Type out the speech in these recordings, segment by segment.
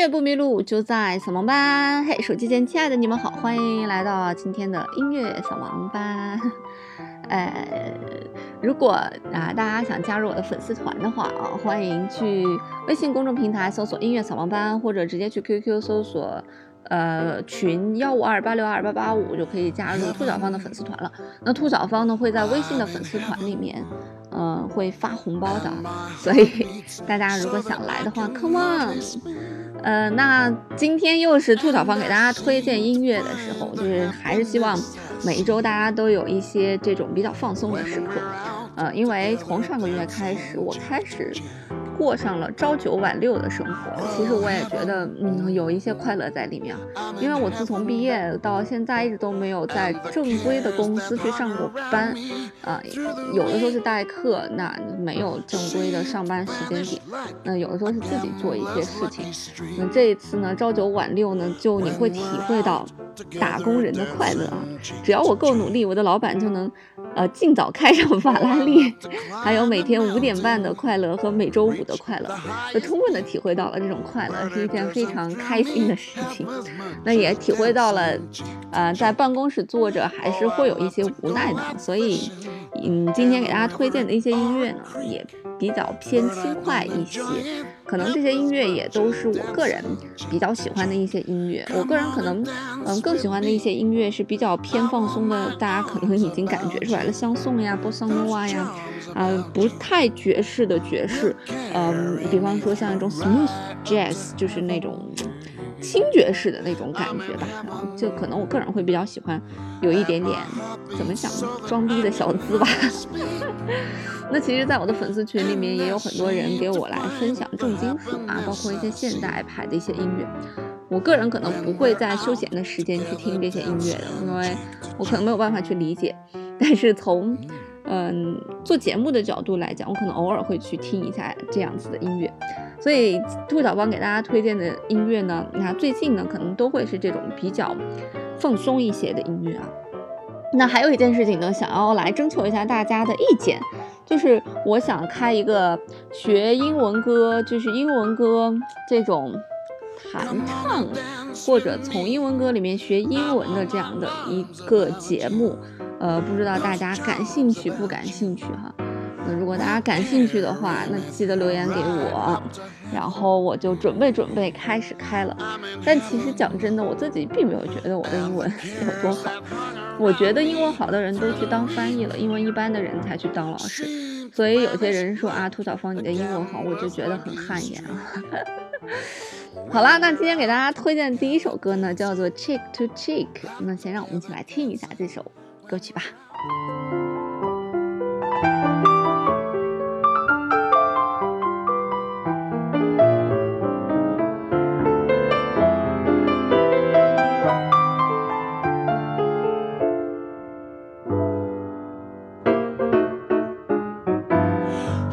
乐不迷路，就在扫盲班。嘿，手机前亲爱的你们好，欢迎来到今天的音乐扫盲班。呃，如果啊大家想加入我的粉丝团的话啊，欢迎去微信公众平台搜索“音乐扫盲班”，或者直接去 QQ 搜索呃群幺五二八六二八八五，就可以加入兔小芳的粉丝团了。那兔小芳呢会在微信的粉丝团里面。嗯，会发红包的，所以大家如果想来的话，come on。呃，那今天又是兔小芳给大家推荐音乐的时候，就是还是希望每一周大家都有一些这种比较放松的时刻。呃，因为从上个月开始，我开始。过上了朝九晚六的生活，其实我也觉得，嗯，有一些快乐在里面。因为我自从毕业到现在，一直都没有在正规的公司去上过班，啊，有的时候是代课，那没有正规的上班时间点。那有的时候是自己做一些事情。那这一次呢，朝九晚六呢，就你会体会到打工人的快乐啊！只要我够努力，我的老板就能。呃，尽早开上法拉利，还有每天五点半的快乐和每周五的快乐，就充分的体会到了这种快乐是一件非常开心的事情。那也体会到了，呃，在办公室坐着还是会有一些无奈的。所以，嗯，今天给大家推荐的一些音乐呢，也比较偏轻快一些。可能这些音乐也都是我个人比较喜欢的一些音乐。我个人可能，嗯，更喜欢的一些音乐是比较偏放松的，大家可能已经感觉出来了，像颂呀、波桑诺瓦呀，啊，不太爵士的爵士，嗯，比方说像一种 smooth jazz，就是那种。轻爵士的那种感觉吧，就可能我个人会比较喜欢，有一点点怎么讲装逼的小资吧。那其实，在我的粉丝群里面，也有很多人给我来分享重金属啊，包括一些现代派的一些音乐。我个人可能不会在休闲的时间去听这些音乐的，因为我可能没有办法去理解。但是从嗯做节目的角度来讲，我可能偶尔会去听一下这样子的音乐。所以兔小芳给大家推荐的音乐呢，你看最近呢可能都会是这种比较放松一些的音乐啊。那还有一件事情呢，想要来征求一下大家的意见，就是我想开一个学英文歌，就是英文歌这种弹唱或者从英文歌里面学英文的这样的一个节目，呃，不知道大家感兴趣不感兴趣哈？如果大家感兴趣的话，那记得留言给我，然后我就准备准备开始开了。但其实讲真的，我自己并没有觉得我的英文 有多好。我觉得英文好的人都去当翻译了，英文一般的人才去当老师。所以有些人说啊，兔小芳你的英文好，我就觉得很汗颜啊。好啦，那今天给大家推荐的第一首歌呢，叫做《Cheek to Cheek》。那先让我们一起来听一下这首歌曲吧。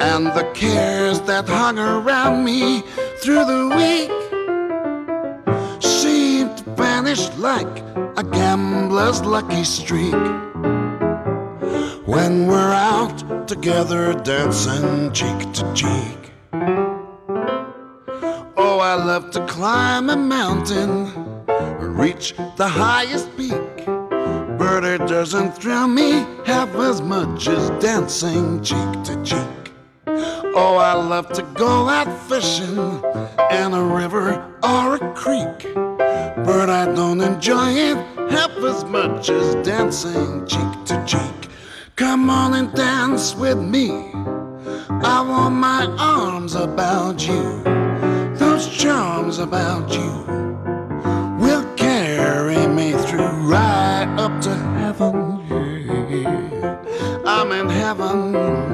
and the cares that hung around me through the week seemed to vanish like a gambler's lucky streak. When we're out together dancing cheek to cheek. Oh, I love to climb a mountain, and reach the highest peak. But it doesn't thrill me half as much as dancing cheek to cheek. Oh, I love to go out fishing in a river or a creek. But I don't enjoy it half as much as dancing cheek to cheek. Come on and dance with me. I want my arms about you. Those charms about you will carry me through right up to heaven. Yeah. I'm in heaven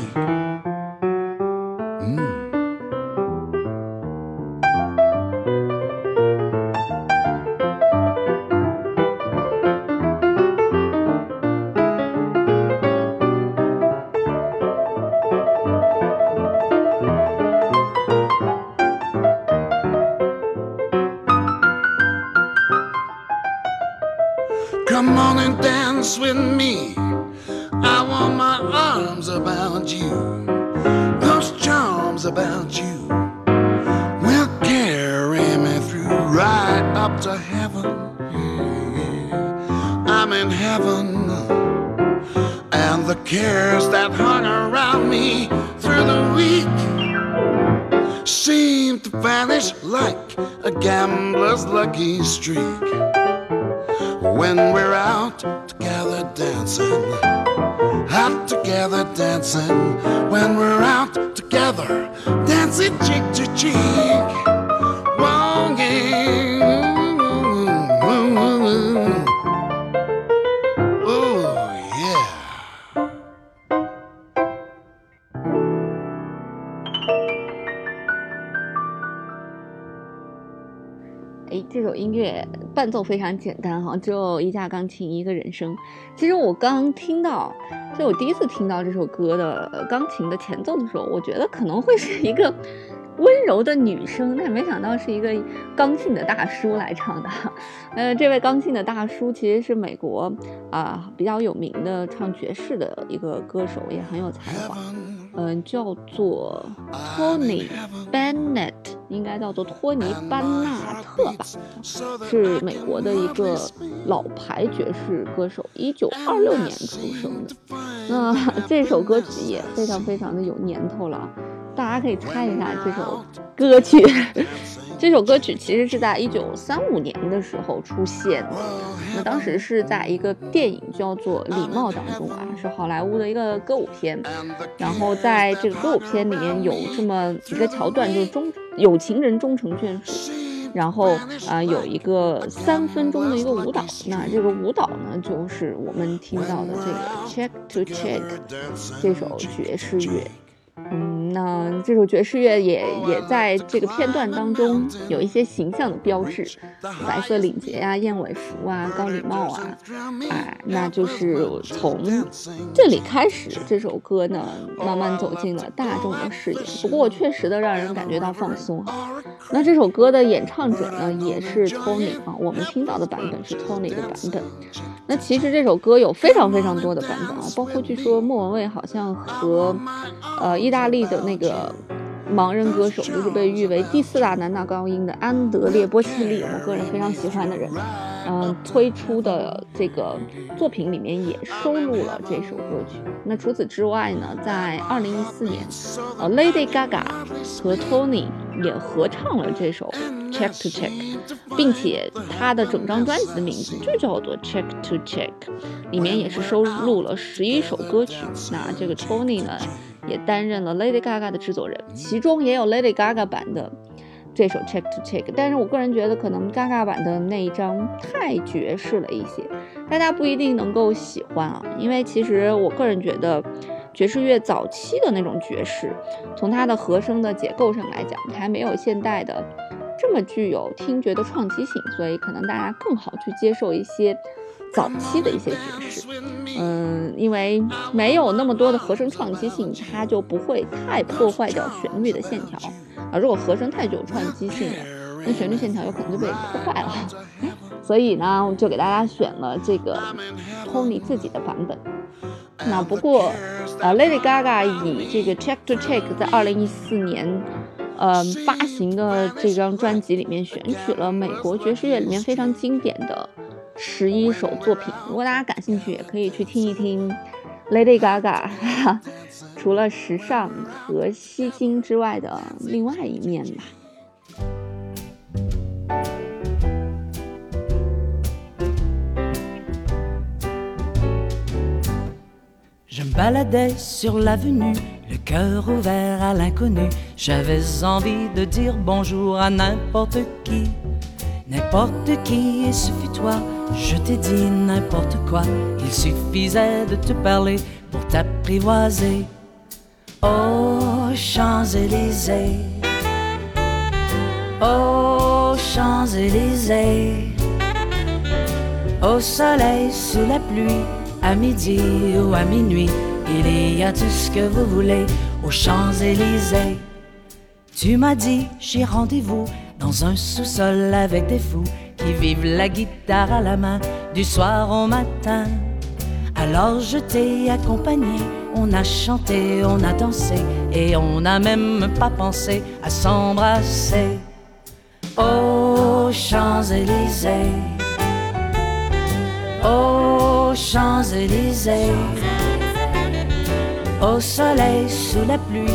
To heaven. I'm in heaven. And the cares that hung around me through the week seem to vanish like a gambler's lucky streak when we're out together dancing. Out together dancing. When we're out together dancing cheek to cheek. 伴奏非常简单哈，只有一架钢琴，一个人声。其实我刚听到，就我第一次听到这首歌的钢琴的前奏的时候，我觉得可能会是一个温柔的女声，但没想到是一个刚性的大叔来唱的。呃，这位刚性的大叔其实是美国啊、比较有名的唱爵士的一个歌手，也很有才华。嗯、叫做 Tony Bennett，应该叫做托尼·班纳特吧，是美国的一个老牌爵士歌手，一九二六年出生的。那 这首歌曲也非常非常的有年头了，大家可以猜一下这首歌曲。这首歌曲其实是在一九三五年的时候出现的，那当时是在一个电影叫做《礼貌》当中啊，是好莱坞的一个歌舞片。然后在这个歌舞片里面有这么一个桥段，就是终有情人终成眷属。然后啊、有一个三分钟的一个舞蹈，那这个舞蹈呢，就是我们听到的这个 Check to Check 这首爵士乐。嗯，那这首爵士乐也也在这个片段当中有一些形象的标志，白色领结呀、燕尾服啊、高礼帽啊，啊，那就是从这里开始，这首歌呢慢慢走进了大众的视野。不过确实的让人感觉到放松。那这首歌的演唱者呢也是 Tony 啊，我们听到的版本是 Tony 的版本。那其实这首歌有非常非常多的版本啊，包括据说莫文蔚好像和呃意大利的那个盲人歌手，就是被誉为第四大男大高音的安德烈波西利，我个人非常喜欢的人，嗯、推出的这个作品里面也收录了这首歌曲。那除此之外呢，在二零一四年，呃，Lady Gaga 和 Tony 也合唱了这首 Check to Check，并且他的整张专辑的名字就叫做 Check to Check，里面也是收录了十一首歌曲。那这个 Tony 呢，也担任了 Lady Gaga 的制作人，其中也有 Lady Gaga 版的这首 Check to Check，但是我个人觉得可能 Gaga 版的那一张太爵士了一些，大家不一定能够喜欢啊，因为其实我个人觉得。爵士乐早期的那种爵士，从它的和声的结构上来讲，还没有现代的这么具有听觉的创击性，所以可能大家更好去接受一些早期的一些爵士。嗯，因为没有那么多的和声创击性，它就不会太破坏掉旋律的线条啊。如果和声太具有创击性了，那旋律线条有可能就被破坏了。所以呢，我就给大家选了这个 Tony 自己的版本。那不过，呃，Lady Gaga 以这个 Check to Check 在二零一四年，呃，发行的这张专辑里面选取了美国爵士乐里面非常经典的十一首作品。如果大家感兴趣，也可以去听一听 Lady Gaga 除了时尚和吸睛之外的另外一面吧。Je me baladais sur l'avenue, le cœur ouvert à l'inconnu. J'avais envie de dire bonjour à n'importe qui, n'importe qui, et ce fut toi. Je t'ai dit n'importe quoi, il suffisait de te parler pour t'apprivoiser. Oh, Champs-Élysées, oh, Champs-Élysées, au soleil, sous la pluie, à midi ou à minuit, il y a tout ce que vous voulez aux Champs-Élysées. Tu m'as dit, j'ai rendez-vous dans un sous-sol avec des fous qui vivent la guitare à la main du soir au matin. Alors je t'ai accompagné, on a chanté, on a dansé et on n'a même pas pensé à s'embrasser. Oh Champs-Élysées, oh Champs-Élysées, au soleil, sous la pluie,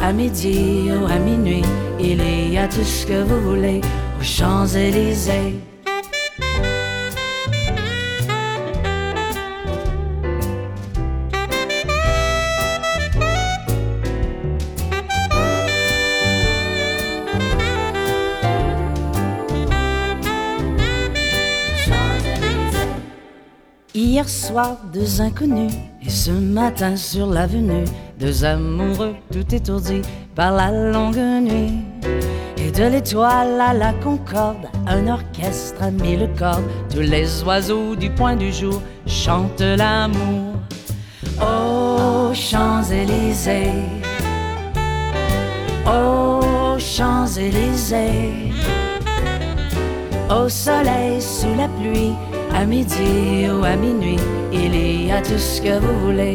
à midi ou à minuit, il y a tout ce que vous voulez aux Champs-Élysées. Hier soir, deux inconnus, et ce matin sur l'avenue, deux amoureux tout étourdis par la longue nuit. Et de l'étoile à la concorde, un orchestre a mis le corps. Tous les oiseaux du point du jour chantent l'amour. Oh Champs-Élysées, oh Champs-Élysées, au soleil, sous la pluie, à midi ou à minuit, il y a tout ce que vous voulez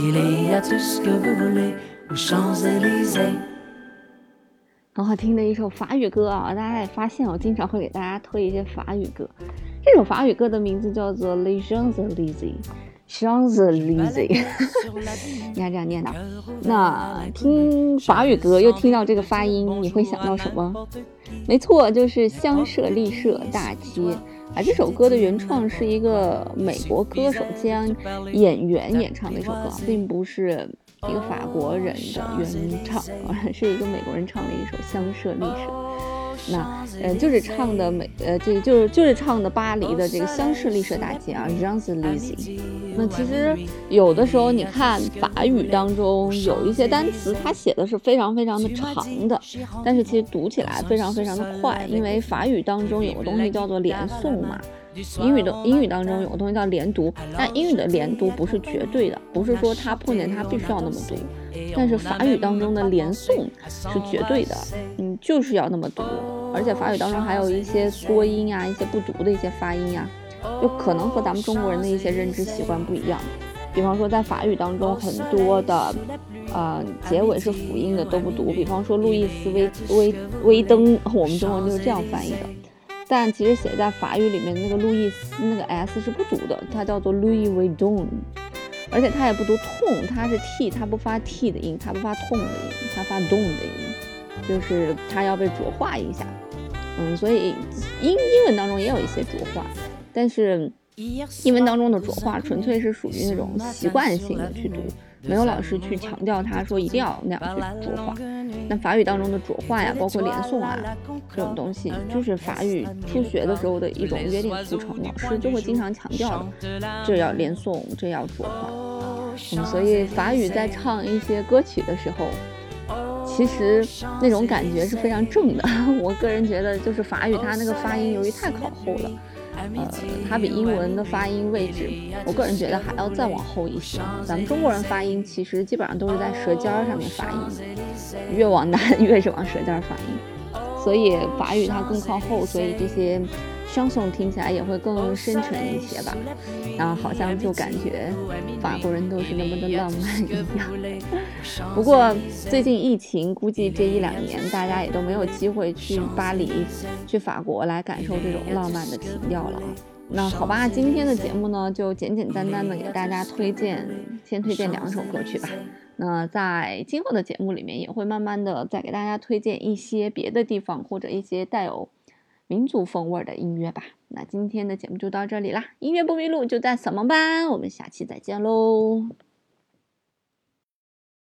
Il y a tout ce que vous voulez aux Champs-Élysées. 很好听的一首法语歌啊！大家也发现，我经常会给大家推一些法语歌。这首法语歌的名字叫做《Les Champs-Élysées》，Champs-Élysées，应该这样念的。那听法语歌又听到这个发音，你会想到什么？没错，就是香榭丽舍大街。这首歌的原创是一个美国歌手兼演员演唱的一首歌，并不是一个法国人的原唱，是一个美国人唱的一首《香舍丽舍》。那呃，就是唱的美呃，这就是就是唱的巴黎的这个香榭丽舍大街啊 r a n s e l y s e s 那其实有的时候你看法语当中有一些单词，它写的是非常非常的长的，但是其实读起来非常非常的快，因为法语当中有个东西叫做连诵嘛。英语的英语当中有个东西叫连读，但英语的连读不是绝对的，不是说它碰见它必须要那么读。但是法语当中的连诵是绝对的，嗯，就是要那么读。而且法语当中还有一些缩音呀，一些不读的一些发音呀，就可能和咱们中国人的一些认知习惯不一样。比方说在法语当中很多的，呃，结尾是辅音的都不读。比方说路易斯威威威登，我们中文就是这样翻译的。但其实写在法语里面那个路易斯那个 s 是不读的，它叫做 Louis Vuitton，而且它也不读痛，它是 t，它不发 t 的音，它不发痛的音，它发动的音，就是它要被浊化一下。嗯，所以英英文当中也有一些浊化，但是英文当中的浊化纯粹是属于那种习惯性的去读。没有老师去强调，他说一定要那样去浊化。那法语当中的浊化呀，包括连诵啊这种东西，就是法语初学的时候的一种约定俗成，老师就会经常强调的，这要连诵，这要浊化。嗯，所以法语在唱一些歌曲的时候，其实那种感觉是非常正的。我个人觉得，就是法语它那个发音由于太靠后了。呃，它比英文的发音位置，我个人觉得还要再往后一些。咱们中国人发音其实基本上都是在舌尖上面发音，越往南 越是往舌尖发音。所以法语它更靠后，所以这些相送听起来也会更深沉一些吧。然后好像就感觉法国人都是那么的浪漫一样。不过最近疫情，估计这一两年大家也都没有机会去巴黎、去法国来感受这种浪漫的情调了啊。那好吧，今天的节目呢，就简简单单的给大家推荐，先推荐两首歌曲吧。那在今后的节目里面，也会慢慢的再给大家推荐一些别的地方或者一些带有民族风味的音乐吧。那今天的节目就到这里啦，音乐不迷路就在扫盲班，我们下期再见喽。